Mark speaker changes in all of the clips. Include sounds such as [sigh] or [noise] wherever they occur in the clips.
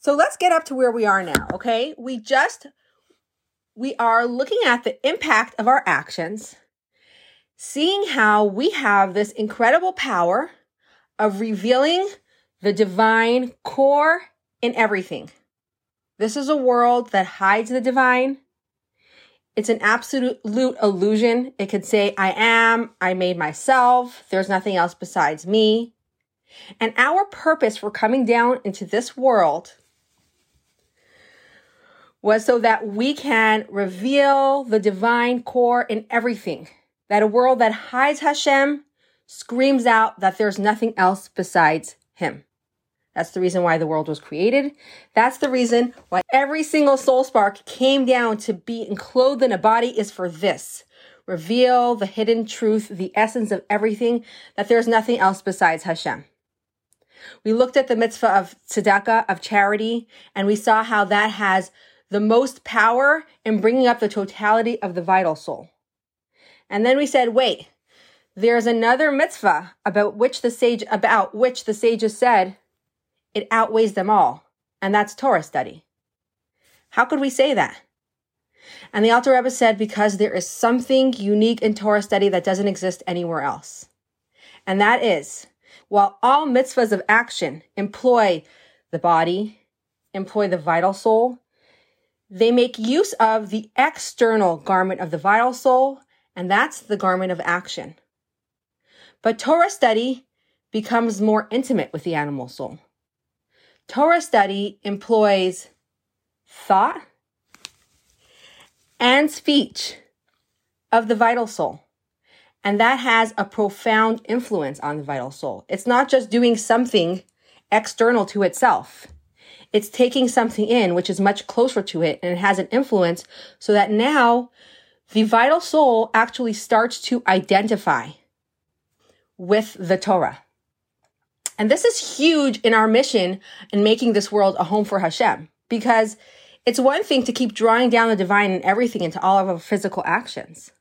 Speaker 1: So let's get up to where we are now, okay? We just, we are looking at the impact of our actions, seeing how we have this incredible power of revealing the divine core in everything. This is a world that hides the divine. It's an absolute illusion. It could say, I am, I made myself, there's nothing else besides me. And our purpose for coming down into this world was so that we can reveal the divine core in everything. That a world that hides Hashem screams out that there's nothing else besides Him. That's the reason why the world was created. That's the reason why every single soul spark came down to be enclosed in a body is for this. Reveal the hidden truth, the essence of everything, that there's nothing else besides Hashem. We looked at the mitzvah of tzedakah, of charity, and we saw how that has the most power in bringing up the totality of the vital soul. And then we said, wait, there's another mitzvah about which the sage, about which the sages said it outweighs them all, and that's Torah study. How could we say that? And the Alter Rebbe said, because there is something unique in Torah study that doesn't exist anywhere else. And that is, while all mitzvahs of action employ the body, employ the vital soul, they make use of the external garment of the vital soul, and that's the garment of action. But Torah study becomes more intimate with the animal soul. Torah study employs thought and speech of the vital soul. And that has a profound influence on the vital soul. It's not just doing something external to itself. It's taking something in, which is much closer to it and it has an influence so that now the vital soul actually starts to identify with the Torah. And this is huge in our mission in making this world a home for Hashem because it's one thing to keep drawing down the divine and everything into all of our physical actions.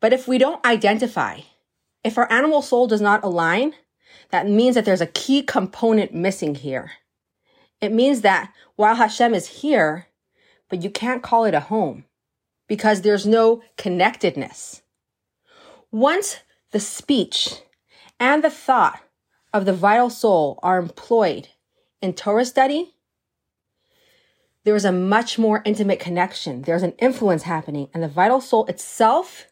Speaker 1: But if we don't identify, if our animal soul does not align, that means that there's a key component missing here. It means that while Hashem is here, but you can't call it a home because there's no connectedness. Once the speech and the thought of the vital soul are employed in Torah study, there is a much more intimate connection. There's an influence happening, and the vital soul itself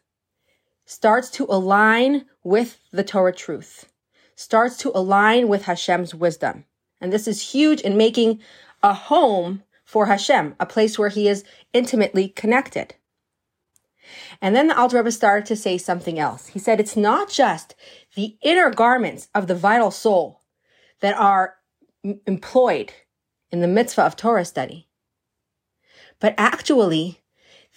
Speaker 1: starts to align with the Torah truth, starts to align with Hashem's wisdom. And this is huge in making a home for Hashem, a place where he is intimately connected. And then the Alter Rebbe started to say something else. He said it's not just the inner garments of the vital soul that are m- employed in the mitzvah of Torah study, but actually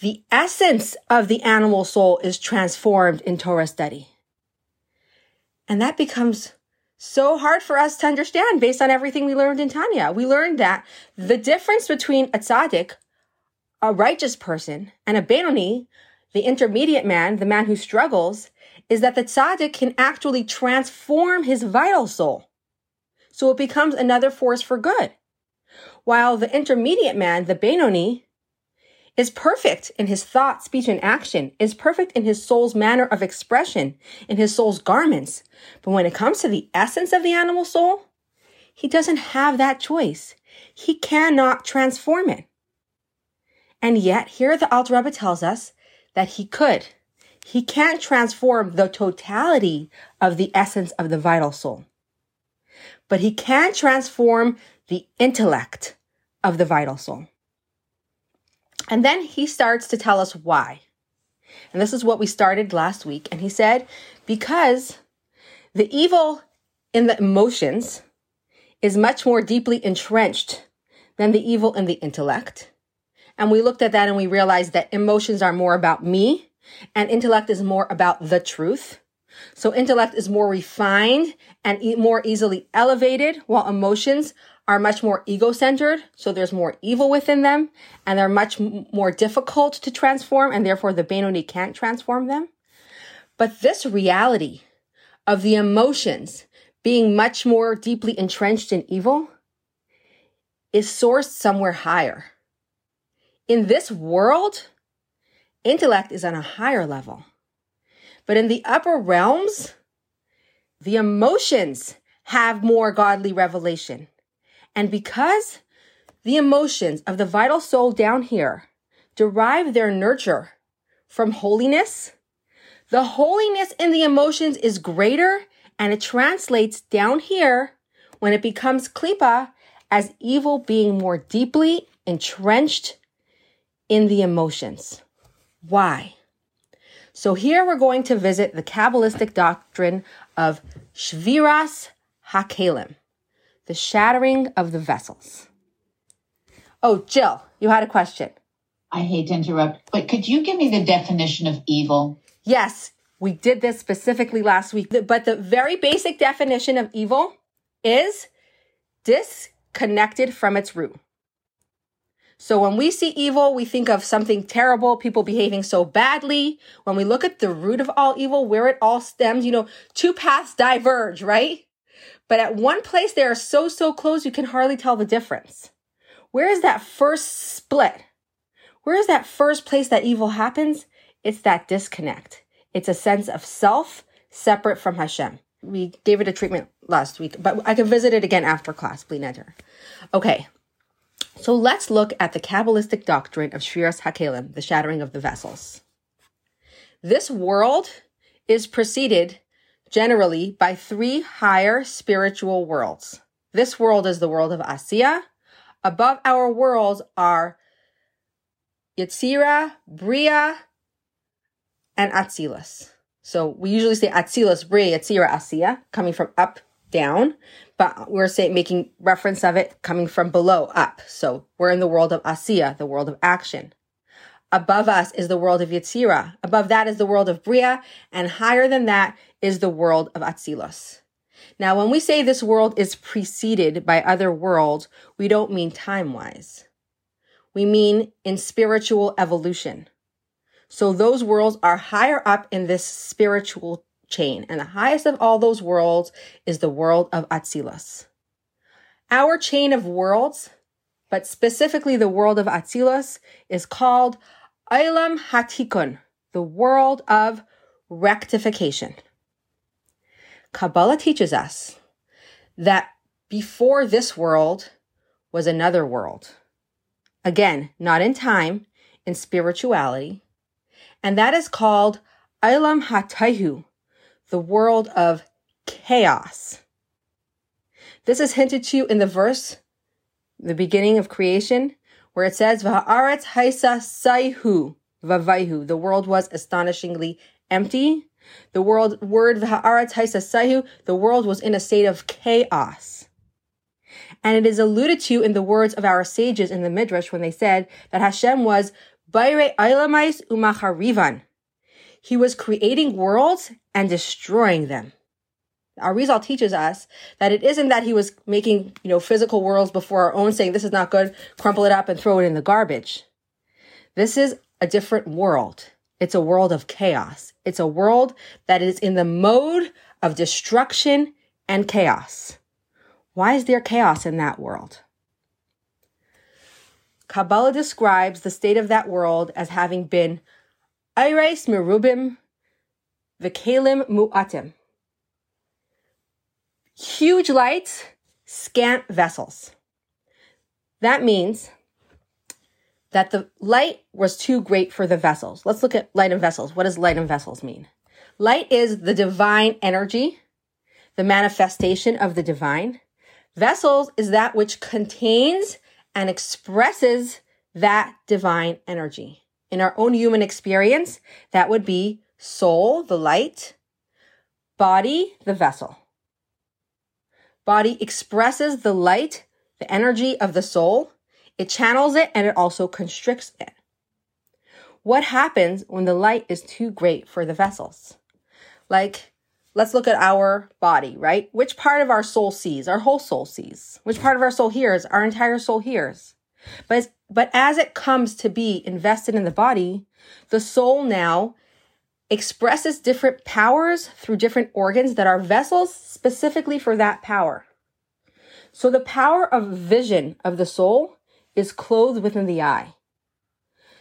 Speaker 1: the essence of the animal soul is transformed in Torah study. And that becomes so hard for us to understand based on everything we learned in Tanya. We learned that the difference between a tzaddik, a righteous person, and a Benoni the intermediate man, the man who struggles, is that the tzaddik can actually transform his vital soul. So it becomes another force for good. While the intermediate man, the Benoni, is perfect in his thought, speech, and action, is perfect in his soul's manner of expression, in his soul's garments. But when it comes to the essence of the animal soul, he doesn't have that choice. He cannot transform it. And yet, here the Alter Rebbe tells us that he could. He can't transform the totality of the essence of the vital soul, but he can transform the intellect of the vital soul. And then he starts to tell us why. And this is what we started last week. And he said, because the evil in the emotions is much more deeply entrenched than the evil in the intellect. And we looked at that and we realized that emotions are more about me and intellect is more about the truth. So intellect is more refined and e- more easily elevated while emotions are much more ego-centered. So there's more evil within them and they're much m- more difficult to transform and therefore the Benoni can't transform them. But this reality of the emotions being much more deeply entrenched in evil is sourced somewhere higher. In this world, intellect is on a higher level. But in the upper realms, the emotions have more godly revelation. And because the emotions of the vital soul down here derive their nurture from holiness, the holiness in the emotions is greater and it translates down here when it becomes klipa as evil being more deeply entrenched in the emotions. Why? So here we're going to visit the Kabbalistic doctrine of Shviras HaKelim, the shattering of the vessels. Oh, Jill, you had a question.
Speaker 2: I hate to interrupt, but could you give me the definition of evil?
Speaker 1: Yes, we did this specifically last week, but the very basic definition of evil is disconnected from its root. So when we see evil, we think of something terrible, people behaving so badly. When we look at the root of all evil, where it all stems, you know, two paths diverge, right? But at one place, they are so, so close, you can hardly tell the difference. Where is that first split? Where is that first place that evil happens? It's that disconnect. It's a sense of self separate from Hashem. We gave it a treatment last week, but I can visit it again after class, please enter. Okay. So let's look at the Kabbalistic doctrine of Shviras HaKelim, the shattering of the vessels. This world is preceded generally by three higher spiritual worlds. This world is the world of Asiya. Above our worlds are Yetzira, Bria, and Atzilus. So we usually say Atzilus, Bria, Yetzira, Asiya, coming from up, down, but we're saying making reference of it coming from below up. So we're in the world of Asiya, the world of action. Above us is the world of Yetzira. Above that is the world of Bria. And higher than that is the world of Atzilus. Now, when we say this world is preceded by other worlds, we don't mean time wise. We mean in spiritual evolution. So those worlds are higher up in this spiritual chain. And the highest of all those worlds is the world of Atzilus. Our chain of worlds, but specifically the world of Atzilus, is called Olam Hatikun, the world of rectification. Kabbalah teaches us that before this world was another world. Again, not in time, in spirituality. And that is called Olam Hatahu, the world of chaos. This is hinted to in the verse, the beginning of creation, where it says, V'ha'aretz haisa saihu vavaihu. The world was astonishingly empty. The world word V'ha'aretz haisa saihu. The world was in a state of chaos. And it is alluded to in the words of our sages in the Midrash when they said that Hashem was Baire Ailamais Umacharivan. He was creating worlds and destroying them. Arizal teaches us that it isn't that he was making, you know, physical worlds before our own, saying this is not good, crumple it up and throw it in the garbage. This is a different world. It's a world of chaos. It's a world that is in the mode of destruction and chaos. Why is there chaos in that world? Kabbalah describes the state of that world as having been Iris merubim v'kalim mu'atim huge lights, scant vessels. That means that the light was too great for the vessels. Let's look at light and vessels. What does light and vessels mean? Light is the divine energy, the manifestation of the divine. Vessels is that which contains and expresses that divine energy. In our own human experience, that would be soul, the light, body, the vessel. Body expresses the light, the energy of the soul. It channels it and it also constricts it. What happens when the light is too great for the vessels? Like, let's look at our body, right? Which part of our soul sees? Our whole soul sees. Which part of our soul hears? Our entire soul hears. But, but as it comes to be invested in the body, the soul now expresses different powers through different organs that are vessels specifically for that power. So the power of vision of the soul is clothed within the eye.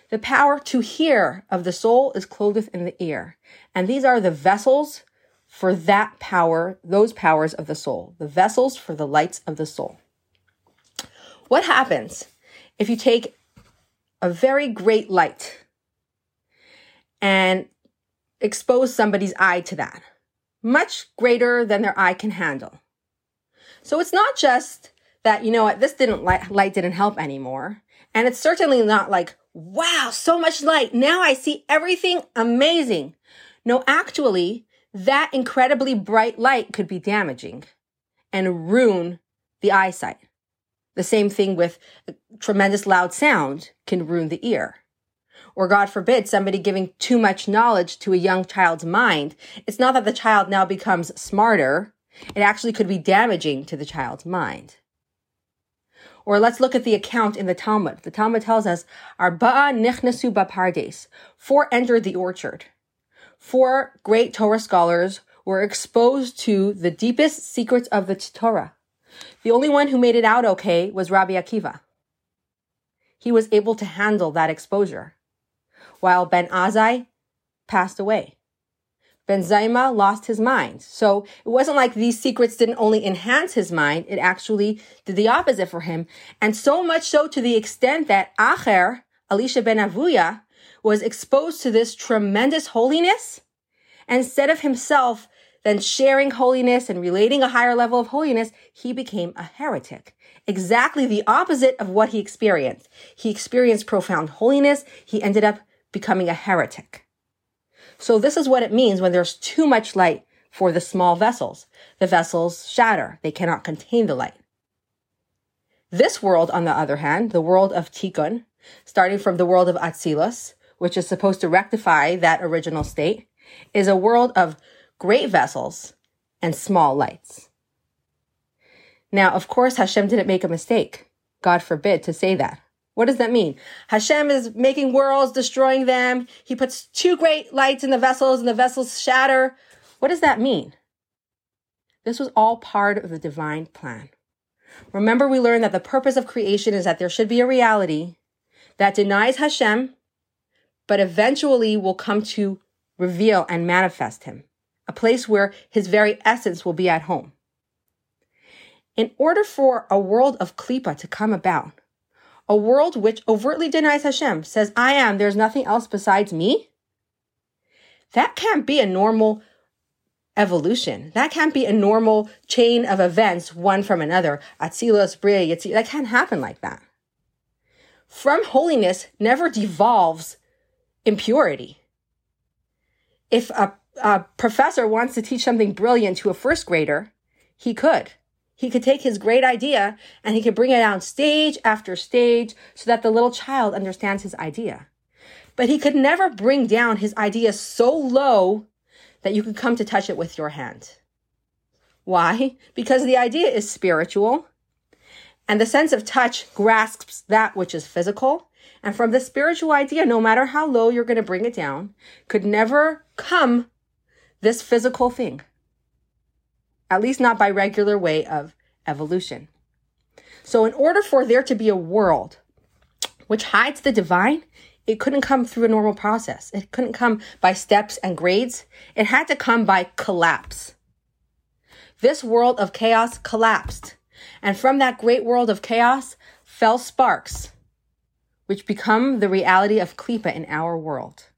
Speaker 1: The power to hear of the soul is clothed within the ear. And these are the vessels for that power, those powers of the soul, the vessels for the lights of the soul. What happens if you take a very great light and expose somebody's eye to that? Much greater than their eye can handle. So it's not just that, you know what, this didn't light, light didn't help anymore. And it's certainly not like, wow, so much light. Now I see everything amazing. No, actually, that incredibly bright light could be damaging and ruin the eyesight. The same thing with uh, tremendous loud sound can ruin the ear. Or God forbid, somebody giving too much knowledge to a young child's mind. It's not that the child now becomes smarter. It actually could be damaging to the child's mind. Or let's look at the account in the Talmud. The Talmud tells us, Arba'a nichnasu bapardes. Four entered the orchard. Four great Torah scholars were exposed to the deepest secrets of the Torah. The only one who made it out okay was Rabbi Akiva. He was able to handle that exposure, while Ben Azai passed away. Ben Zaima lost his mind. So it wasn't like these secrets didn't only enhance his mind, it actually did the opposite for him. And so much so to the extent that Acher, Elisha ben Avuya, was exposed to this tremendous holiness. instead of himself then sharing holiness and relating a higher level of holiness, he became a heretic. Exactly the opposite of what he experienced. He experienced profound holiness. He ended up becoming a heretic. So this is what it means when there's too much light for the small vessels. The vessels shatter. They cannot contain the light. This world, on the other hand, the world of Tikkun, starting from the world of Atzilus, which is supposed to rectify that original state, is a world of great vessels and small lights. Now, of course, Hashem didn't make a mistake. God forbid to say that. What does that mean? Hashem is making worlds, destroying them. He puts two great lights in the vessels and the vessels shatter. What does that mean? This was all part of the divine plan. Remember, we learned that the purpose of creation is that there should be a reality that denies Hashem, but eventually will come to reveal and manifest him, a place where his very essence will be at home. In order for a world of klipa to come about, a world which overtly denies Hashem, says, I am, there's nothing else besides me. That can't be a normal evolution. That can't be a normal chain of events, one from another. Atzilus, Bria, Yitzir. That can't happen like that. From holiness never devolves impurity. If a, a professor wants to teach something brilliant to a first grader, he could. He could take his great idea and he could bring it down stage after stage so that the little child understands his idea. But he could never bring down his idea so low that you could come to touch it with your hand. Why? Because the idea is spiritual and the sense of touch grasps that which is physical. And from the spiritual idea, no matter how low you're going to bring it down, could never come this physical thing at least not by regular way of evolution. So in order for there to be a world which hides the divine, it couldn't come through a normal process. It couldn't come by steps and grades. It had to come by collapse. This world of chaos collapsed. And from that great world of chaos fell sparks, which become the reality of Klippa in our world.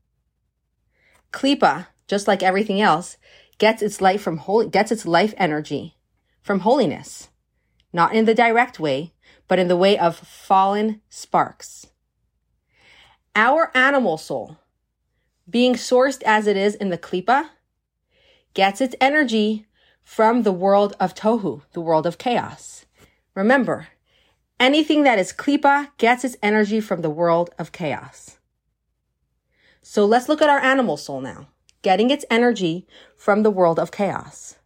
Speaker 1: Klippa, just like everything else, gets its life from holy, gets its life energy from holiness, not in the direct way, but in the way of fallen sparks. Our animal soul, being sourced as it is in the klipa, gets its energy from the world of tohu, the world of chaos. Remember, anything that is klipa gets its energy from the world of chaos. So let's look at our animal soul now getting its energy from the world of chaos.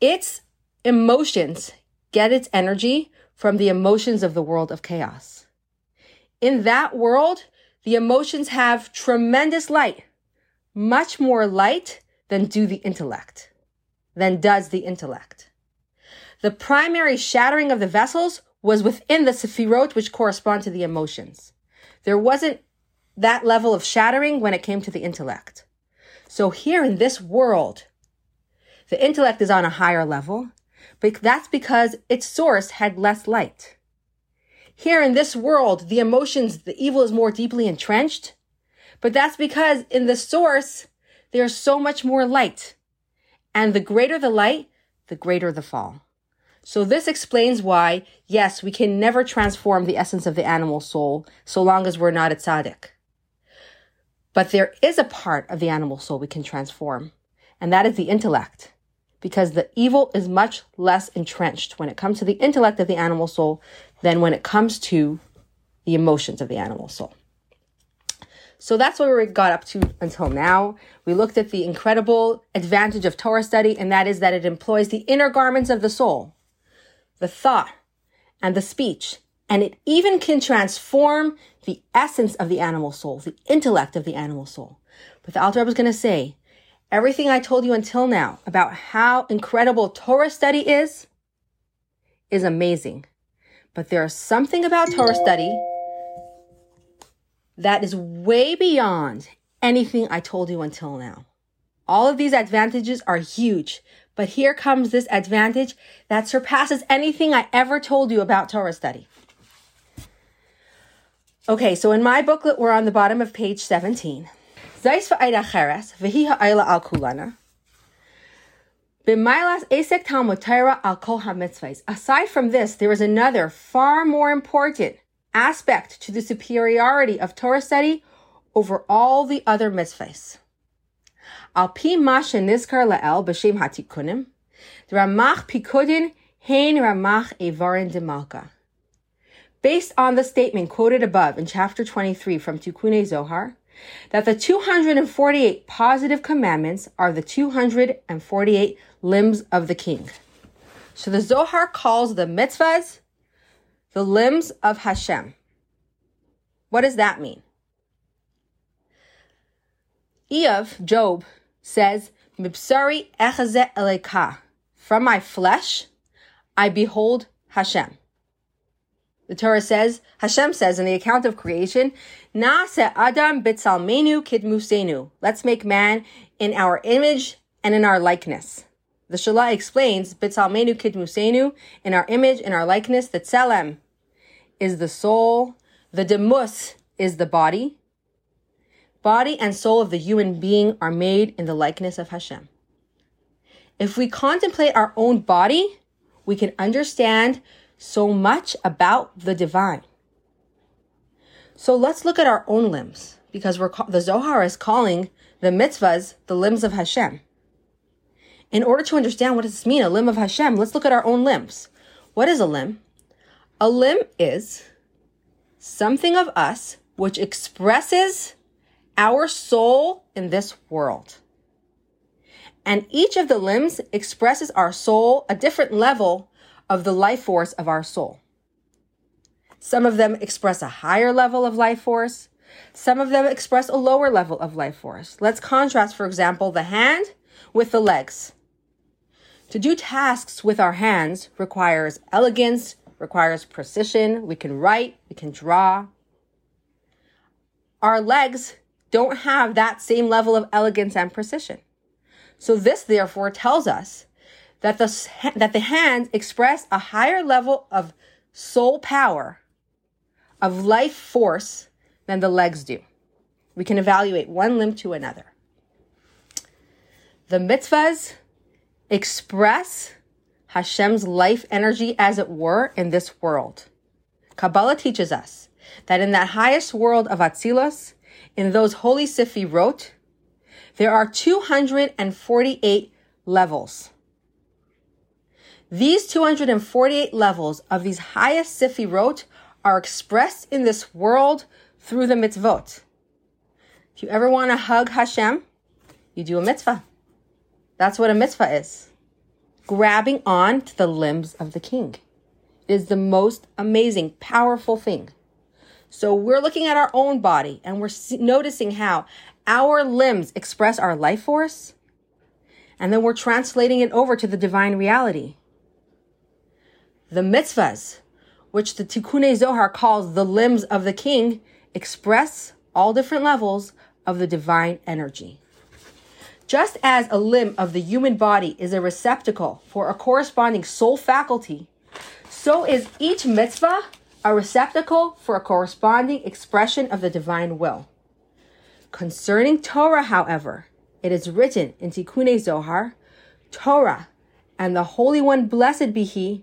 Speaker 1: Its emotions get its energy from the emotions of the world of chaos. In that world, the emotions have tremendous light, much more light than do the intellect, than does the intellect. the primary shattering of the vessels was within the Sefirot, which correspond to the emotions. There wasn't that level of shattering when it came to the intellect. So here in this world, the intellect is on a higher level, but that's because its source had less light. Here in this world, the emotions, the evil is more deeply entrenched, but that's because in the source, there's so much more light. And the greater the light, the greater the fall. So this explains why, yes, we can never transform the essence of the animal soul so long as we're not a tzaddik. But there is a part of the animal soul we can transform, and that is the intellect. Because the evil is much less entrenched when it comes to the intellect of the animal soul than when it comes to the emotions of the animal soul. So that's where we got up to until now. We looked at the incredible advantage of Torah study, and that is that it employs the inner garments of the soul the thought, and the speech. And it even can transform the essence of the animal soul, the intellect of the animal soul. But the Alter Rebbe is going to say, everything I told you until now about how incredible Torah study is, is amazing. But there is something about Torah study that is way beyond anything I told you until now. All of these advantages are huge, but here comes this advantage that surpasses anything I ever told you about Torah study. Okay, so in my booklet, we're on the bottom of page 17. Aside from this, there is another far more important aspect to the superiority of Torah study over all the other mitzvahs. Hatikunim, Ramach pikudin hein Ramach evarin demalka. Based on the statement quoted above in chapter 23 from Tikkunei Zohar, that the 248 positive commandments are the 248 limbs of the king. So the Zohar calls the mitzvahs the limbs of Hashem. What does that mean? Eov, Job, says, Mibsari echaze eleka. From my flesh, I behold Hashem. The Torah says, Hashem says in the account of creation, Na'ase Adam bitzalmenu kidmusenu. Let's make man in our image and in our likeness. The Shalah explains, bitzalmenu kidmusenu, in our image, in our likeness, the tselem is the soul, the demus is the body, Body and soul of the human being are made in the likeness of Hashem. If we contemplate our own body, we can understand so much about the divine. So let's look at our own limbs because we're the Zohar is calling the mitzvahs the limbs of Hashem. In order to understand what does this mean, a limb of Hashem, let's look at our own limbs. What is a limb? A limb is something of us which expresses our soul in this world. And each of the limbs expresses our soul, a different level of the life force of our soul. Some of them express a higher level of life force. Some of them express a lower level of life force. Let's contrast, for example, the hand with the legs. To do tasks with our hands requires elegance, requires precision. We can write, we can draw. Our legs don't have that same level of elegance and precision. So this therefore tells us that the, that the hands express a higher level of soul power, of life force than the legs do. We can evaluate one limb to another. The mitzvahs express Hashem's life energy, as it were, in this world. Kabbalah teaches us that in that highest world of Atzilus, in those holy Sefirot, there are 248 levels. These 248 levels of these highest Sefirot are expressed in this world through the mitzvot. If you ever want to hug Hashem, you do a mitzvah. That's what a mitzvah is. Grabbing on to the limbs of the king. It is the most amazing, powerful thing. So we're looking at our own body and we're noticing how our limbs express our life force. And then we're translating it over to the divine reality. The mitzvahs, which the Tikkun Zohar calls the limbs of the king, express all different levels of the divine energy. Just as a limb of the human body is a receptacle for a corresponding soul faculty, so is each mitzvah a receptacle for a corresponding expression of the divine will. Concerning Torah, however, it is written in Tikkun Zohar, Torah and the Holy One, blessed be He,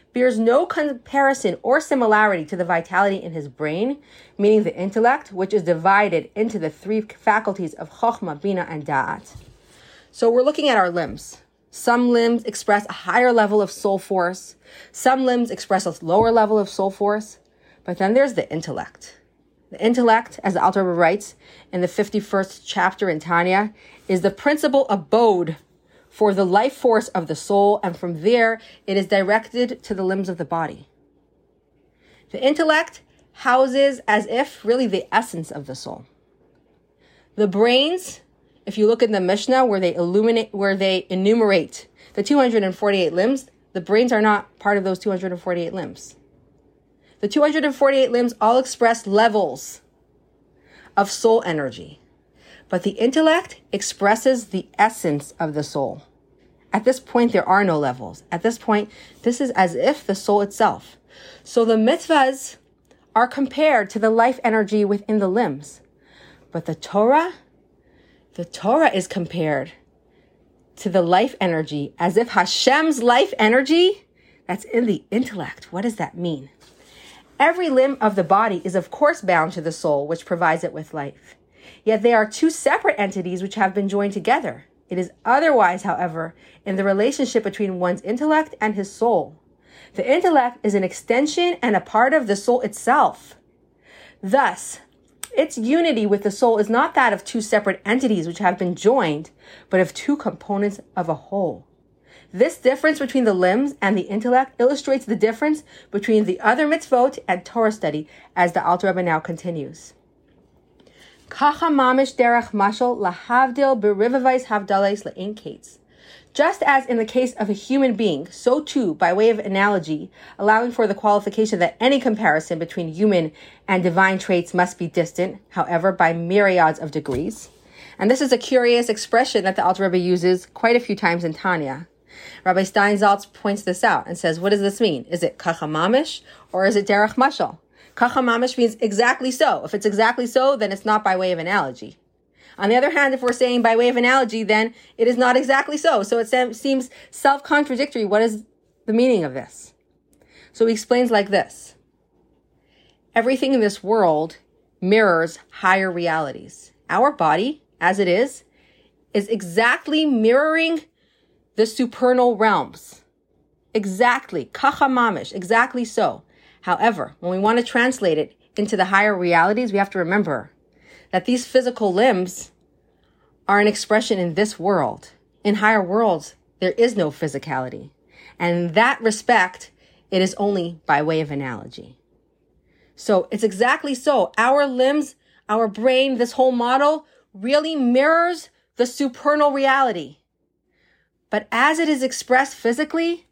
Speaker 1: bears no comparison or similarity to the vitality in his brain, meaning the intellect, which is divided into the three faculties of Chokhmah, Bina, and Da'at. So we're looking at our limbs. Some limbs express a higher level of soul force. Some limbs express a lower level of soul force. But then there's the intellect. The intellect, as the Alter writes in the 51st chapter in Tanya, is the principal abode for the life force of the soul, and from there it is directed to the limbs of the body. The intellect houses as if really the essence of the soul. The brains, if you look in the Mishnah where they illuminate, where they enumerate the 248 limbs, the brains are not part of those 248 limbs. The 248 limbs all express levels of soul energy. But the intellect expresses the essence of the soul. At this point, there are no levels. At this point, this is as if the soul itself. So the mitzvahs are compared to the life energy within the limbs. But the Torah, the Torah is compared to the life energy as if Hashem's life energy, that's in the intellect. What does that mean? Every limb of the body is of course bound to the soul, which provides it with life. Yet they are two separate entities which have been joined together. It is otherwise, however, in the relationship between one's intellect and his soul. The intellect is an extension and a part of the soul itself. Thus, its unity with the soul is not that of two separate entities which have been joined, but of two components of a whole. This difference between the limbs and the intellect illustrates the difference between the other mitzvot and Torah study, as the Alter Rebbe now continues. Kacha mamish derech mashal lahavdil berivavais havdales leinkates. Just as in the case of a human being, so too, by way of analogy, allowing for the qualification that any comparison between human and divine traits must be distant, however, by myriads of degrees. And this is a curious expression that the Alter Rebbe uses quite a few times in Tanya. Rabbi Steinsaltz points this out and says, what does this mean? Is it kachamamish or is it derech mashal? Kachamamish means exactly so. If it's exactly so, then it's not by way of analogy. On the other hand, if we're saying by way of analogy, then it is not exactly so. So it seems self-contradictory. What is the meaning of this? So he explains like this. Everything in this world mirrors higher realities. Our body, as it is, is exactly mirroring the supernal realms. Exactly. Kachamamish. Exactly so. However, when we want to translate it into the higher realities, we have to remember that these physical limbs are an expression in this world. In higher worlds, there is no physicality. And in that respect, it is only by way of analogy. So it's exactly so. Our limbs, our brain, this whole model really mirrors the supernal reality. But as it is expressed physically,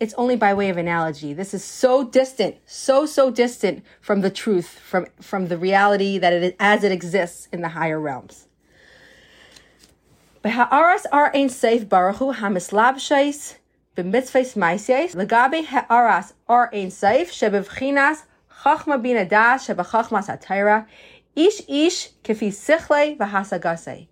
Speaker 1: it's only by way of analogy. This is so distant, so, so distant from the truth, from, from the reality that it is, as it exists in the higher realms. Beha'aras ar ein seif baruchu hamislab b'mitzvahs maisyes legabe ha'aras ar ein seif shebevchinas chachma bin adas shebechachmas atayra ish ish kefi sichle v'hasagase.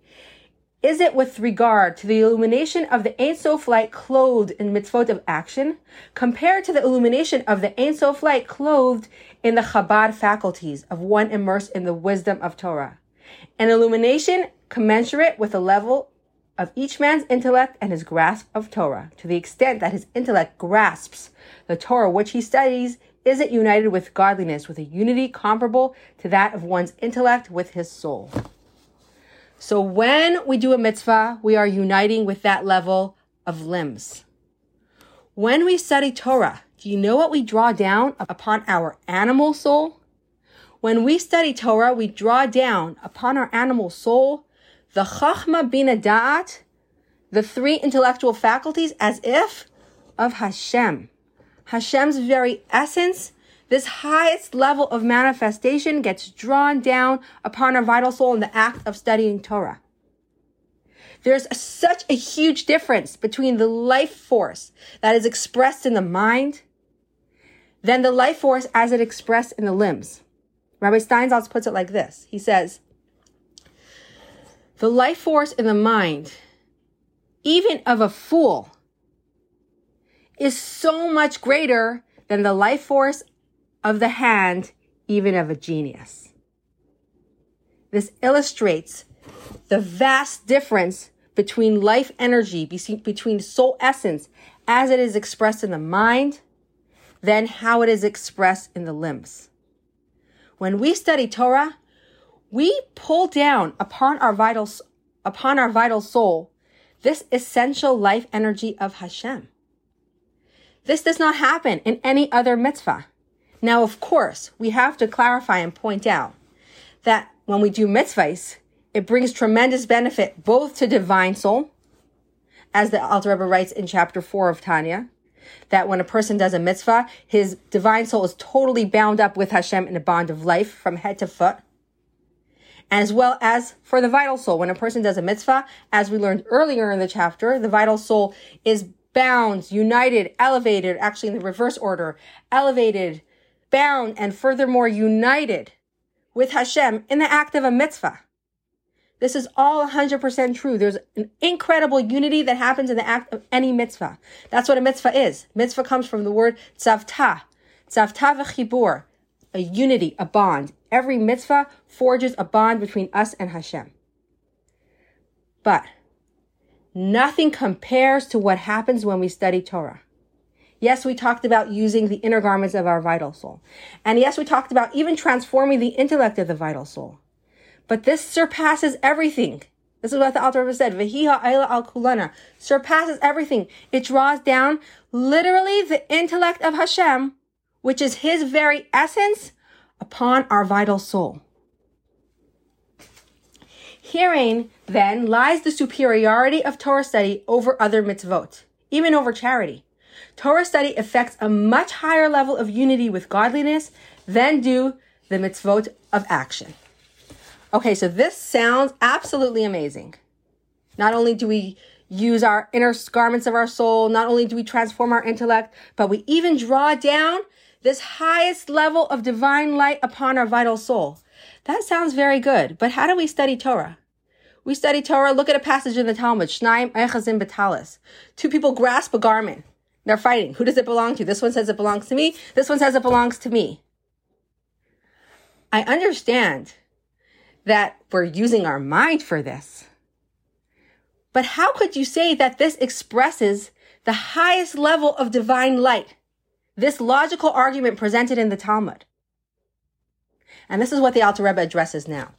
Speaker 1: Is it with regard to the illumination of the Ein Sof light clothed in mitzvot of action compared to the illumination of the Ein Sof light clothed in the Chabad faculties of one immersed in the wisdom of Torah? An illumination commensurate with the level of each man's intellect and his grasp of Torah. To the extent that his intellect grasps the Torah which he studies, is it united with godliness, with a unity comparable to that of one's intellect with his soul. So when we do a mitzvah, we are uniting with that level of limbs. When we study Torah, do you know what we draw down upon our animal soul? When we study Torah, we draw down upon our animal soul the Chachma Bina Da'at, the three intellectual faculties, as if of Hashem. Hashem's very essence, this highest level of manifestation gets drawn down upon our vital soul in the act of studying Torah. There's such a huge difference between the life force that is expressed in the mind than the life force as it expressed in the limbs. Rabbi Steinsaltz puts it like this. He says, the life force in the mind, even of a fool, is so much greater than the life force of the hand, even of a genius. This illustrates the vast difference between life energy, between soul essence, as it is expressed in the mind, than how it is expressed in the limbs. When we study Torah, we pull down upon our vital, upon our vital soul this essential life energy of Hashem. This does not happen in any other mitzvah. Now, of course, we have to clarify and point out that when we do mitzvahs, it brings tremendous benefit both to divine soul, as the Alter Rebbe writes in chapter four of Tanya, that when a person does a mitzvah, his divine soul is totally bound up with Hashem in a bond of life from head to foot. As well as for the vital soul, when a person does a mitzvah, as we learned earlier in the chapter, the vital soul is bound, united, elevated, actually in the reverse order, elevated, bound, and furthermore united with Hashem in the act of a mitzvah. This is all 100% true. There's an incredible unity that happens in the act of any mitzvah. That's what a mitzvah is. Mitzvah comes from the word tzavta. Tzavta v'chibur. A unity, a bond. Every mitzvah forges a bond between us and Hashem. But nothing compares to what happens when we study Torah. Yes, we talked about using the inner garments of our vital soul. And yes, we talked about even transforming the intellect of the vital soul. But this surpasses everything. This is what the Alter Rebbe said. Vehiha al kulana surpasses everything. It draws down literally the intellect of Hashem, which is His very essence, upon our vital soul. Herein, then, lies the superiority of Torah study over other mitzvot, even over charity. Torah study affects a much higher level of unity with godliness than do the mitzvot of action. Okay, so this sounds absolutely amazing. Not only do we use our inner garments of our soul, not only do we transform our intellect, but we even draw down this highest level of divine light upon our vital soul. That sounds very good, but how do we study Torah? We study Torah, look at a passage in the Talmud, Shnaim Echazim Betalis. Two people grasp a garment. They're fighting. Who does it belong to? This one says it belongs to me. This one says it belongs to me. I understand that we're using our mind for this. But how could you say that this expresses the highest level of divine light? This logical argument presented in the Talmud. And this is what the Alter Rebbe addresses now.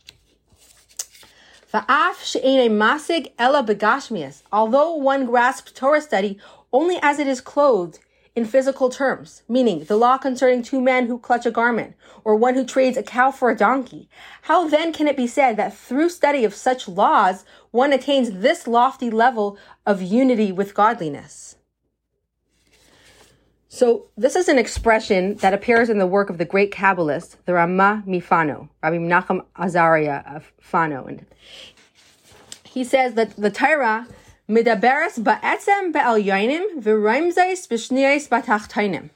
Speaker 1: Although one grasps Torah study only as it is clothed in physical terms, meaning the law concerning two men who clutch a garment, or one who trades a cow for a donkey. How then can it be said that through study of such laws, one attains this lofty level of unity with godliness? So this is an expression that appears in the work of the great Kabbalist, the Ramah Mifano, Rabbi Menachem Azaria of Fano. And he says that the Torah Ba'etzem be'al v'raimzais b'shniyais b'tachtainim.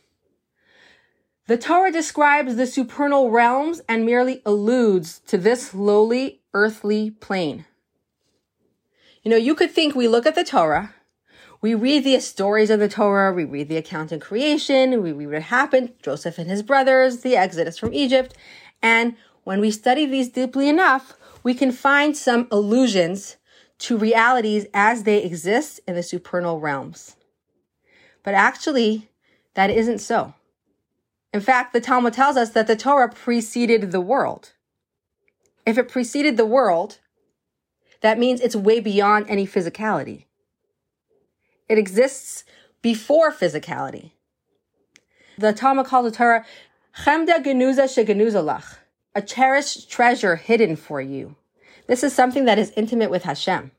Speaker 1: The Torah describes the supernal realms and merely alludes to this lowly earthly plane. You know, you could think we look at the Torah, we read the stories of the Torah, we read the account in creation, we read what happened, Joseph and his brothers, the exodus from Egypt, and when we study these deeply enough, we can find some allusions to realities as they exist in the supernal realms. But actually, that isn't so. In fact, the Talmud tells us that the Torah preceded the world. If it preceded the world, that means it's way beyond any physicality. It exists before physicality. The Talmud calls the Torah Chemda genuza shegenuzalach, a cherished treasure hidden for you. This is something that is intimate with Hashem.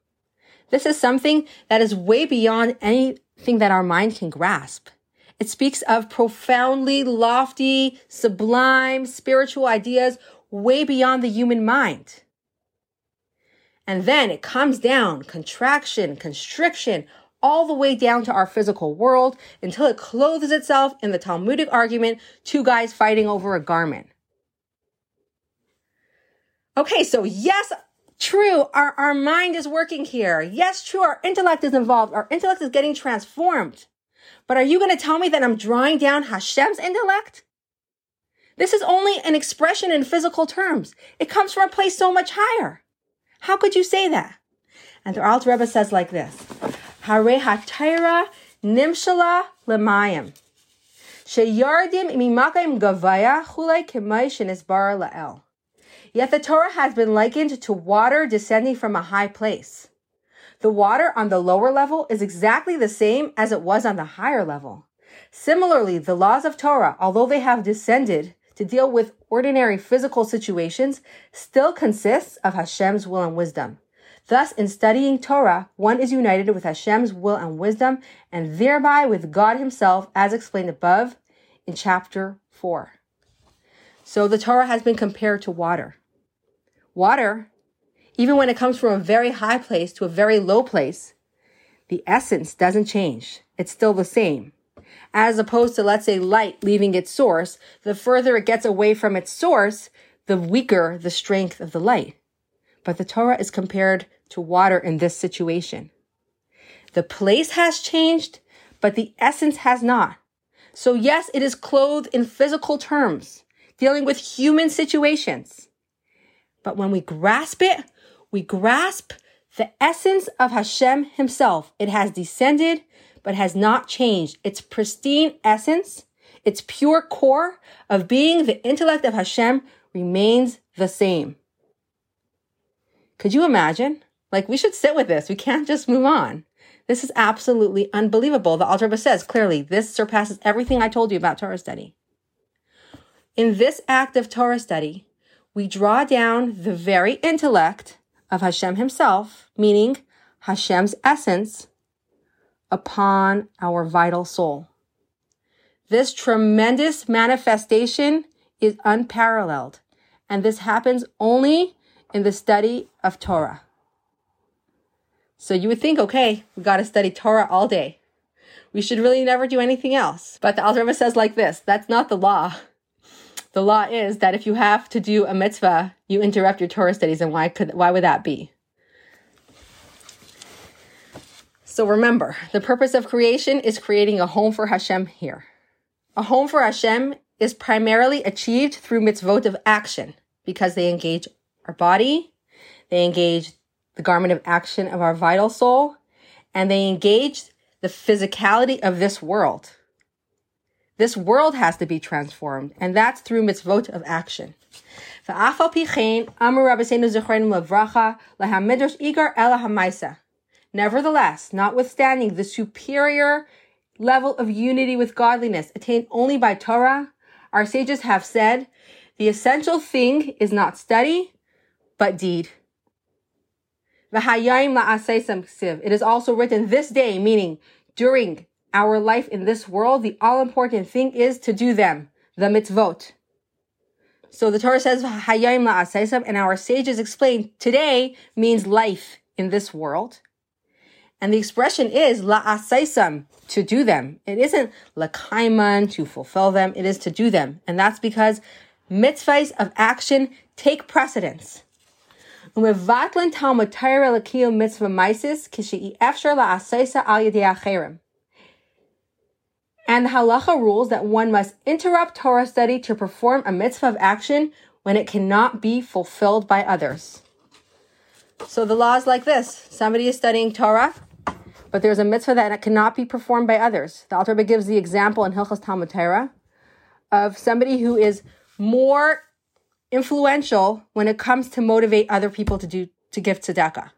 Speaker 1: This is something that is way beyond anything that our mind can grasp. It speaks of profoundly lofty, sublime spiritual ideas way beyond the human mind. And then it comes down, contraction, constriction, all the way down to our physical world until it clothes itself in the Talmudic argument, two guys fighting over a garment. Okay, so yes, true, our, our mind is working here. Yes, true, our intellect is involved. Our intellect is getting transformed. But are you going to tell me that I'm drawing down Hashem's intellect? This is only an expression in physical terms. It comes from a place so much higher. How could you say that? And the Alter Rebbe says like this: Hare hatayra nimshala lemayim. Sheyardim imimakayim gavaya chulei kemay shenisbar lael. Yet the Torah has been likened to water descending from a high place. The water on the lower level is exactly the same as it was on the higher level. Similarly, the laws of Torah, although they have descended to deal with ordinary physical situations, still consists of Hashem's will and wisdom. Thus, in studying Torah, one is united with Hashem's will and wisdom, and thereby with God Himself, as explained above in chapter 4. So the Torah has been compared to water. Water even when it comes from a very high place to a very low place, the essence doesn't change. It's still the same. As opposed to, let's say, light leaving its source, the further it gets away from its source, the weaker the strength of the light. But the Torah is compared to water in this situation. The place has changed, but the essence has not. So yes, it is clothed in physical terms, dealing with human situations. But when we grasp it, we grasp the essence of Hashem himself. It has descended, but has not changed. Its pristine essence, its pure core of being the intellect of Hashem remains the same. Could you imagine? Like, we should sit with this. We can't just move on. This is absolutely unbelievable. The Alter Rebbe says clearly, this surpasses everything I told you about Torah study. In this act of Torah study, we draw down the very intellect of Hashem himself, meaning Hashem's essence, upon our vital soul. This tremendous manifestation is unparalleled, and this happens only in the study of Torah. So you would think, okay, we got to study Torah all day. We should really never do anything else. But the Alter says like this, that's not the law. The law is that if you have to do a mitzvah, you interrupt your Torah studies, and why could why would that be? So remember, the purpose of creation is creating a home for Hashem here. A home for Hashem is primarily achieved through mitzvot of action because they engage our body, they engage the garment of action of our vital soul, and they engage the physicality of this world. This world has to be transformed, and that's through mitzvot of action. Nevertheless, notwithstanding the superior level of unity with godliness attained only by Torah, our sages have said, the essential thing is not study, but deed. It is also written this day, meaning during our life in this world, the all important thing is to do them, the mitzvot. So the Torah says, Hayayim la'asaisam, and our sages explain today means life in this world. And the expression is la'asaisam, to do them. It isn't lakaiman, to fulfill them. It is to do them. And that's because mitzvahs of action take precedence. Umevatlan talmud Torah mitzvah efshar la'asaisa al. And the halacha rules that one must interrupt Torah study to perform a mitzvah of action when it cannot be fulfilled by others. So the law is like this. Somebody is studying Torah, but there's a mitzvah that cannot be performed by others. The Alter gives the example in Hilchas Talmud Torah of somebody who is more influential when it comes to motivate other people to do to give tzedakah.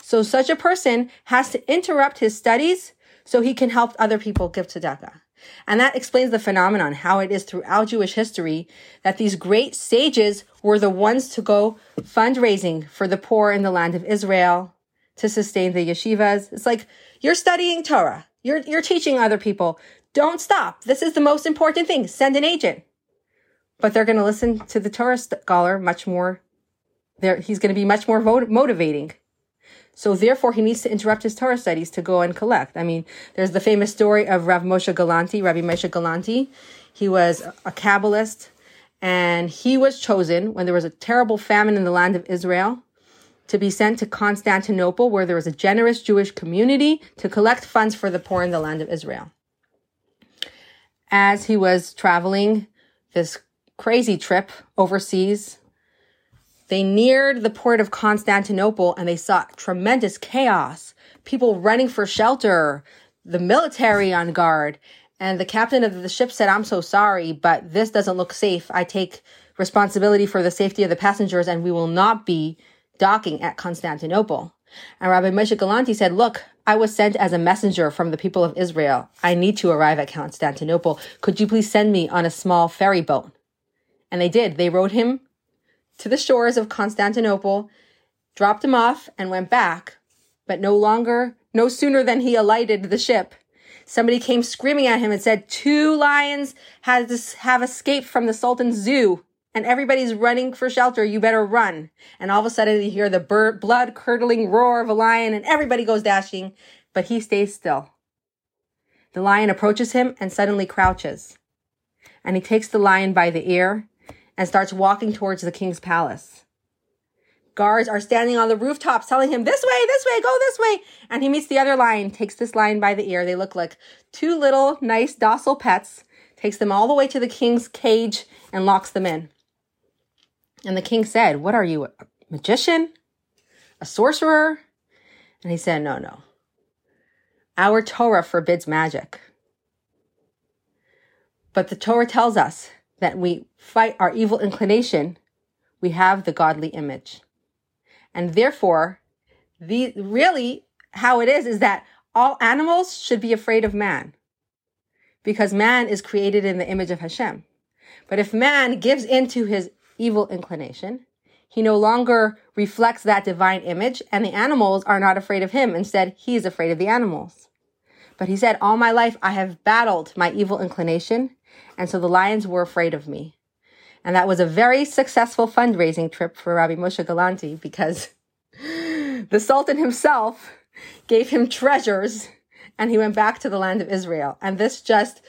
Speaker 1: So such a person has to interrupt his studies so he can help other people give tzedakah. And that explains the phenomenon, how it is throughout Jewish history that these great sages were the ones to go fundraising for the poor in the land of Israel to sustain the yeshivas. It's like you're studying Torah. You're, you're teaching other people. Don't stop. This is the most important thing. Send an agent. But they're going to listen to the Torah scholar much more. There, he's going to be much more motivating. So therefore, he needs to interrupt his Torah studies to go and collect. I mean, there's the famous story of Rav Moshe Galanti, Rabbi Moshe Galanti. He was a Kabbalist, and he was chosen when there was a terrible famine in the land of Israel to be sent to Constantinople, where there was a generous Jewish community to collect funds for the poor in the land of Israel. As he was traveling this crazy trip overseas they neared the port of Constantinople and they saw tremendous chaos, people running for shelter, the military on guard. And the captain of the ship said, I'm so sorry, but this doesn't look safe. I take responsibility for the safety of the passengers and we will not be docking at Constantinople. And Rabbi Moshe Galanti said, look, I was sent as a messenger from the people of Israel. I need to arrive at Constantinople. Could you please send me on a small ferry boat? And they did. They rowed him to the shores of Constantinople, dropped him off, and went back. But no longer, no sooner than he alighted the ship, somebody came screaming at him and said, Two lions has, have escaped from the Sultan's zoo, and everybody's running for shelter. You better run. And all of a sudden, you hear the blood curdling roar of a lion, and everybody goes dashing, but he stays still. The lion approaches him and suddenly crouches. And he takes the lion by the ear and starts walking towards the king's palace. Guards are standing on the rooftops telling him, this way, this way, go this way. And he meets the other lion, takes this lion by the ear. They look like two little, nice, docile pets, takes them all the way to the king's cage and locks them in. And the king said, What are you, a magician? A sorcerer? And he said, No, no. Our Torah forbids magic. But the Torah tells us that we fight our evil inclination, we have the godly image. And therefore, the really how it is is that all animals should be afraid of man because man is created in the image of Hashem. But if man gives into his evil inclination, he no longer reflects that divine image and the animals are not afraid of him. Instead, he is afraid of the animals. But he said, all my life I have battled my evil inclination and so the lions were afraid of me. And that was a very successful fundraising trip for Rabbi Moshe Galanti because [laughs] the Sultan himself gave him treasures and he went back to the land of Israel. And this just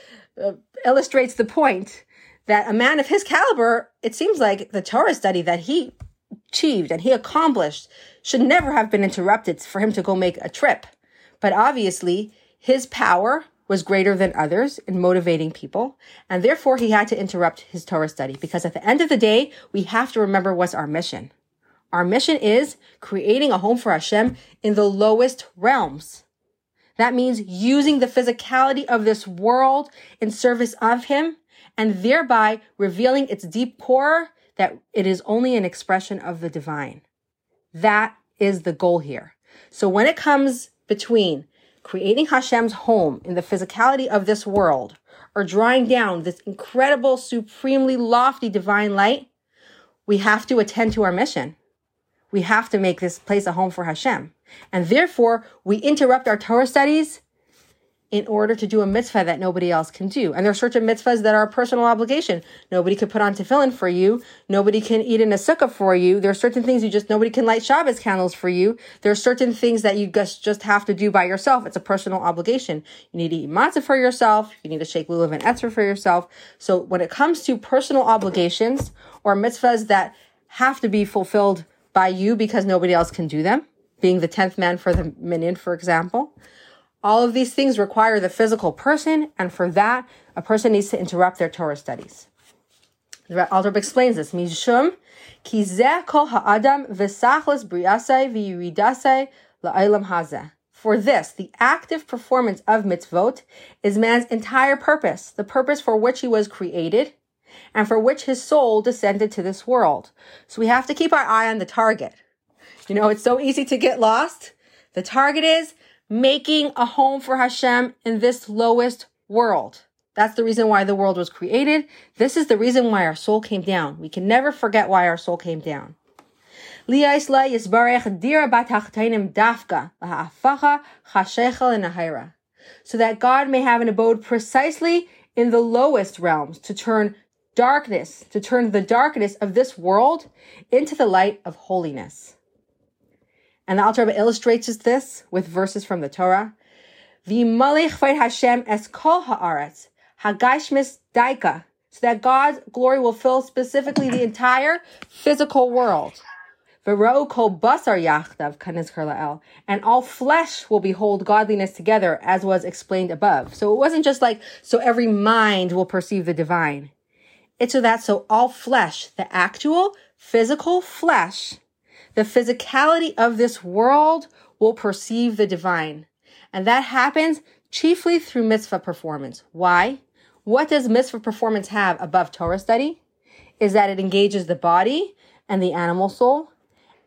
Speaker 1: uh, illustrates the point that a man of his caliber, it seems like the Torah study that he achieved and he accomplished should never have been interrupted for him to go make a trip. But obviously, his power was greater than others in motivating people, and therefore he had to interrupt his Torah study because at the end of the day, we have to remember what's our mission. Our mission is creating a home for Hashem in the lowest realms. That means using the physicality of this world in service of Him and thereby revealing its deep core that it is only an expression of the divine. That is the goal here. So when it comes between creating Hashem's home in the physicality of this world, or drawing down this incredible, supremely lofty divine light, we have to attend to our mission. We have to make this place a home for Hashem. And therefore, we interrupt our Torah studies in order to do a mitzvah that nobody else can do. And there are certain mitzvahs that are a personal obligation. Nobody can put on tefillin for you. Nobody can eat in a sukkah for you. There are certain things you just, nobody can light Shabbos candles for you. There are certain things that you just, just have to do by yourself. It's a personal obligation. You need to eat matzah for yourself. You need to shake lulav and esrog for yourself. So when it comes to personal obligations or mitzvahs that have to be fulfilled by you because nobody else can do them, being the 10th man for the minyan, for example, all of these things require the physical person, and for that, a person needs to interrupt their Torah studies. The Alter explains this. Mishum ki zeh kol ha'adam hazeh. For this, the active performance of mitzvot is man's entire purpose, the purpose for which he was created, and for which his soul descended to this world. So we have to keep our eye on the target. You know, it's so easy to get lost. The target is making a home for Hashem in this lowest world. That's the reason why the world was created. This is the reason why our soul came down. We can never forget why our soul came down. So that God may have an abode precisely in the lowest realms to turn darkness, to turn the darkness of this world into the light of holiness. And the Alter Rebbe illustrates this with verses from the Torah. V'malich Hashem es kol haaretz, hagashmis daika, so that God's glory will fill specifically the entire physical world. V'ro kol basar yachdav kanizker la'el, and all flesh will behold godliness together, as was explained above. So it wasn't just like, so every mind will perceive the divine. It's so that so all flesh, the actual physical flesh, the physicality of this world will perceive the divine. And that happens chiefly through mitzvah performance. Why? What does mitzvah performance have above Torah study? Is that it engages the body and the animal soul,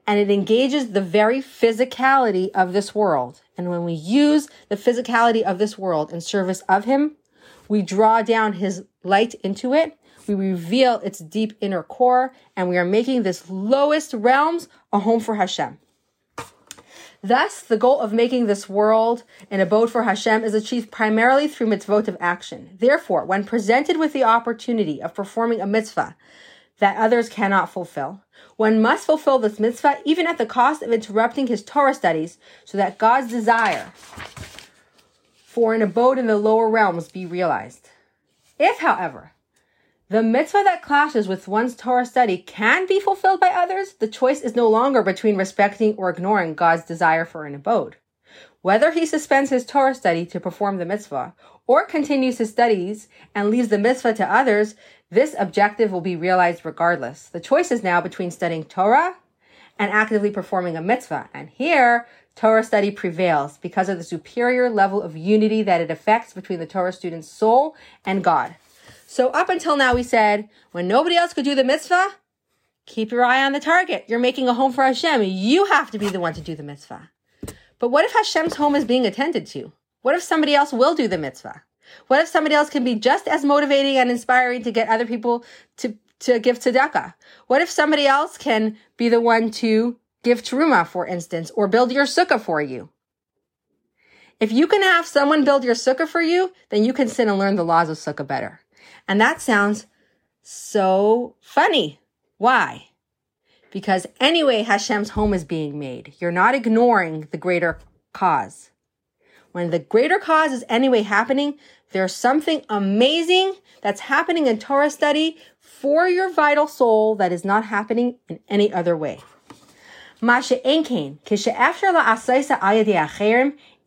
Speaker 1: and it engages the very physicality of this world. And when we use the physicality of this world in service of Him, we draw down His light into it, we reveal its deep inner core, and we are making this lowest realms a home for Hashem. Thus, the goal of making this world an abode for Hashem is achieved primarily through mitzvot of action. Therefore, when presented with the opportunity of performing a mitzvah that others cannot fulfill, one must fulfill this mitzvah even at the cost of interrupting his Torah studies so that God's desire for an abode in the lower realms be realized. If, however, the mitzvah that clashes with one's Torah study can be fulfilled by others. The choice is no longer between respecting or ignoring God's desire for an abode. Whether he suspends his Torah study to perform the mitzvah or continues his studies and leaves the mitzvah to others, this objective will be realized regardless. The choice is now between studying Torah and actively performing a mitzvah. And here, Torah study prevails because of the superior level of unity that it affects between the Torah student's soul and God. So up until now, we said when nobody else could do the mitzvah, keep your eye on the target. You're making a home for Hashem. You have to be the one to do the mitzvah. But what if Hashem's home is being attended to? What if somebody else will do the mitzvah? What if somebody else can be just as motivating and inspiring to get other people to, to give tzedakah? What if somebody else can be the one to give teruma, for instance, or build your sukkah for you? If you can have someone build your sukkah for you, then you can sit and learn the laws of sukkah better. And that sounds so funny. Why? Because anyway, Hashem's home is being made. You're not ignoring the greater cause. When the greater cause is anyway happening, there's something amazing that's happening in Torah study for your vital soul that is not happening in any other way. Masha Enkain,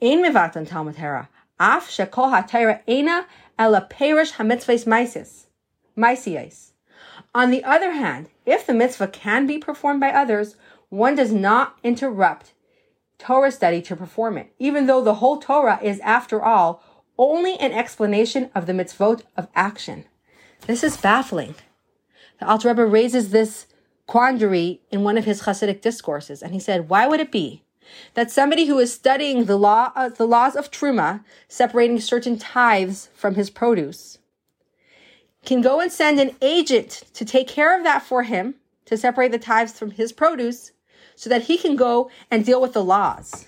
Speaker 1: Ein Hera, Af Shekol ela perish hamitzvahs maisis. On the other hand, if the mitzvah can be performed by others, one does not interrupt Torah study to perform it, even though the whole Torah is, after all, only an explanation of the mitzvot of action. This is baffling. The Alter Rebbe raises this quandary in one of his Hasidic discourses, and he said, "Why would it be that somebody who is studying the law, uh, the laws of truma, separating certain tithes from his produce, can go and send an agent to take care of that for him, to separate the tithes from his produce, so that he can go and deal with the laws.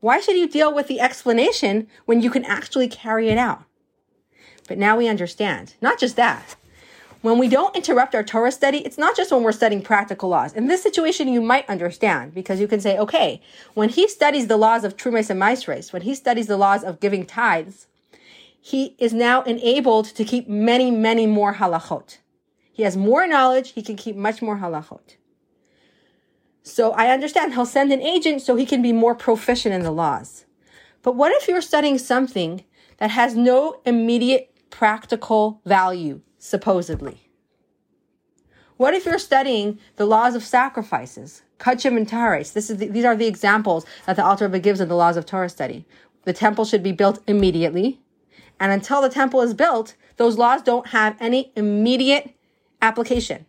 Speaker 1: Why should you deal with the explanation when you can actually carry it out? But now we understand. Not just that, when we don't interrupt our Torah study, it's not just when we're studying practical laws. In this situation, you might understand because you can say, okay, when he studies the laws of Trumes and Maisres, when he studies the laws of giving tithes, he is now enabled to keep many, many more halachot. He has more knowledge, he can keep much more halachot. So I understand he'll send an agent so he can be more proficient in the laws. But what if you're studying something that has no immediate practical value supposedly. What if you're studying the laws of sacrifices, kachim and tares? This is the, these are the examples that the Alter Rebbe gives in the laws of Torah study. The temple should be built immediately, and until the temple is built, those laws don't have any immediate application.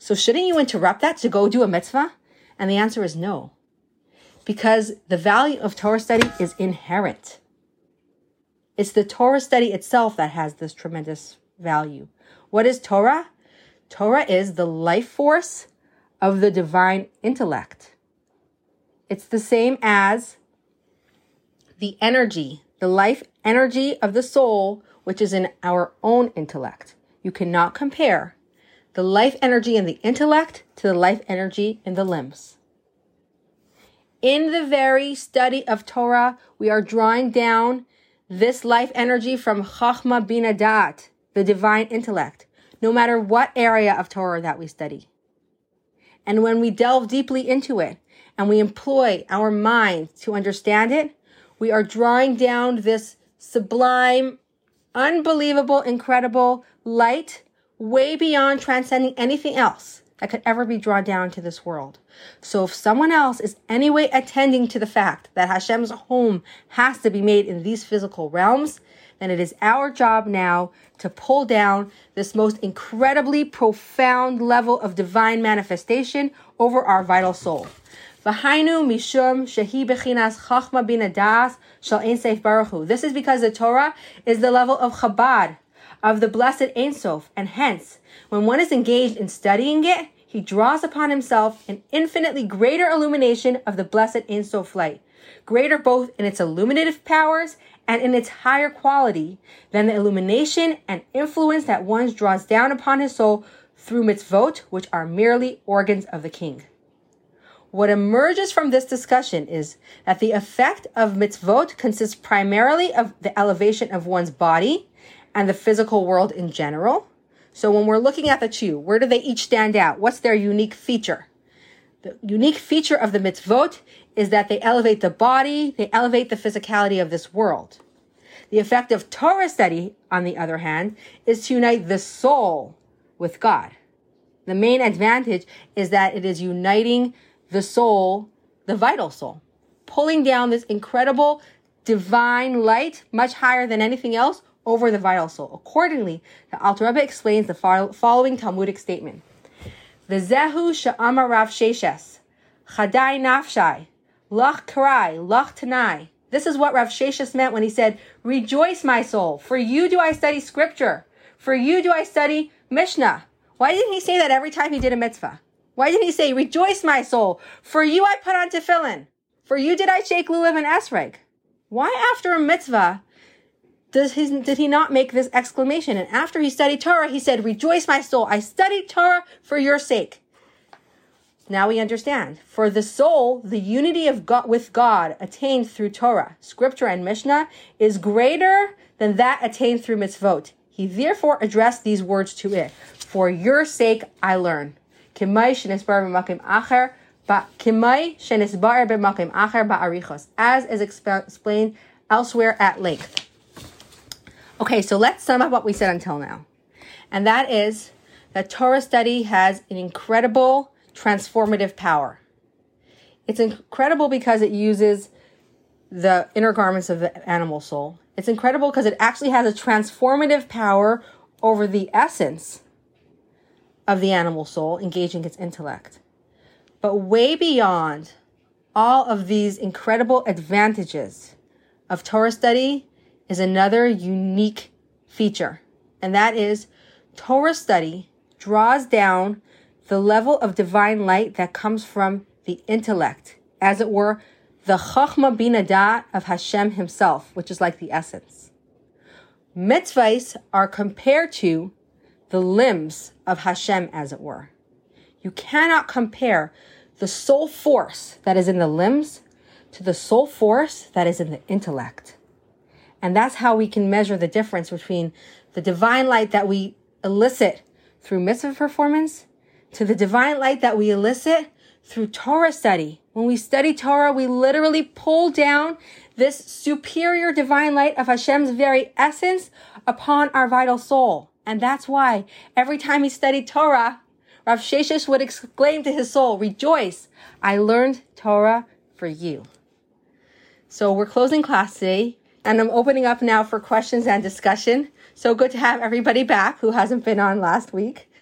Speaker 1: So shouldn't you interrupt that to go do a mitzvah? And the answer is no. Because the value of Torah study is inherent. It's the Torah study itself that has this tremendous value. What is Torah? Torah is the life force of the divine intellect. It's the same as the energy, the life energy of the soul, which is in our own intellect. You cannot compare the life energy in the intellect to the life energy in the limbs. In the very study of Torah, we are drawing down this life energy from Chachma Bina Dat, the divine intellect, no matter what area of Torah that we study. And when we delve deeply into it and we employ our mind to understand it, we are drawing down this sublime, unbelievable, incredible light way beyond transcending anything else that could ever be drawn down to this world. So if someone else is anyway attending to the fact that Hashem's home has to be made in these physical realms, then it is our job now to pull down this most incredibly profound level of divine manifestation over our vital soul. This is because the Torah is the level of Chabad, of the blessed Ein Sof, and hence, when one is engaged in studying it, he draws upon himself an infinitely greater illumination of the blessed Ein Sof light, greater both in its illuminative powers and in its higher quality than the illumination and influence that one draws down upon his soul through mitzvot, which are merely organs of the king. What emerges from this discussion is that the effect of mitzvot consists primarily of the elevation of one's body and the physical world in general. So when we're looking at the two, where do they each stand out? What's their unique feature? The unique feature of the mitzvot is that they elevate the body, they elevate the physicality of this world. The effect of Torah study, on the other hand, is to unite the soul with God. The main advantage is that it is uniting the soul, the vital soul, pulling down this incredible divine light, much higher than anything else, over the vital soul. Accordingly, the Alter Rebbe explains the following Talmudic statement. V'zehu she'amar Rav Sheshes, chadai nafshai, lach karai, lach tanai. This is what Rav Sheshes meant when he said, Rejoice, my soul, for you do I study scripture. For you do I study Mishnah. Why didn't he say that every time he did a mitzvah? Why didn't he say, Rejoice, my soul, for you I put on tefillin. For you did I shake lulav and esrog. Why after a mitzvah does his, did he not make this exclamation? And after he studied Torah, he said, Rejoice, my soul. I studied Torah for your sake. Now we understand. For the soul, the unity of God with God attained through Torah, Scripture, and Mishnah is greater than that attained through mitzvot. He therefore addressed these words to it. For your sake I learn. As is explained elsewhere at length. Okay, so let's sum up what we said until now. And that is that Torah study has an incredible transformative power. It's incredible because it uses the inner garments of the animal soul. It's incredible because it actually has a transformative power over the essence of the animal soul, engaging its intellect. But way beyond all of these incredible advantages of Torah study is another unique feature, and that is Torah study draws down the level of divine light that comes from the intellect, as it were, the Chachma Binadah of Hashem himself, which is like the essence. Mitzvahs are compared to the limbs of Hashem, as it were. You cannot compare the soul force that is in the limbs to the soul force that is in the intellect. And that's how we can measure the difference between the divine light that we elicit through mitzvah performance to the divine light that we elicit through Torah study. When we study Torah, we literally pull down this superior divine light of Hashem's very essence upon our vital soul. And that's why every time he studied Torah, Rav Sheshes would exclaim to his soul, Rejoice! I learned Torah for you. So we're closing class today, and I'm opening up now for questions and discussion. So good to have everybody back who hasn't been on last week.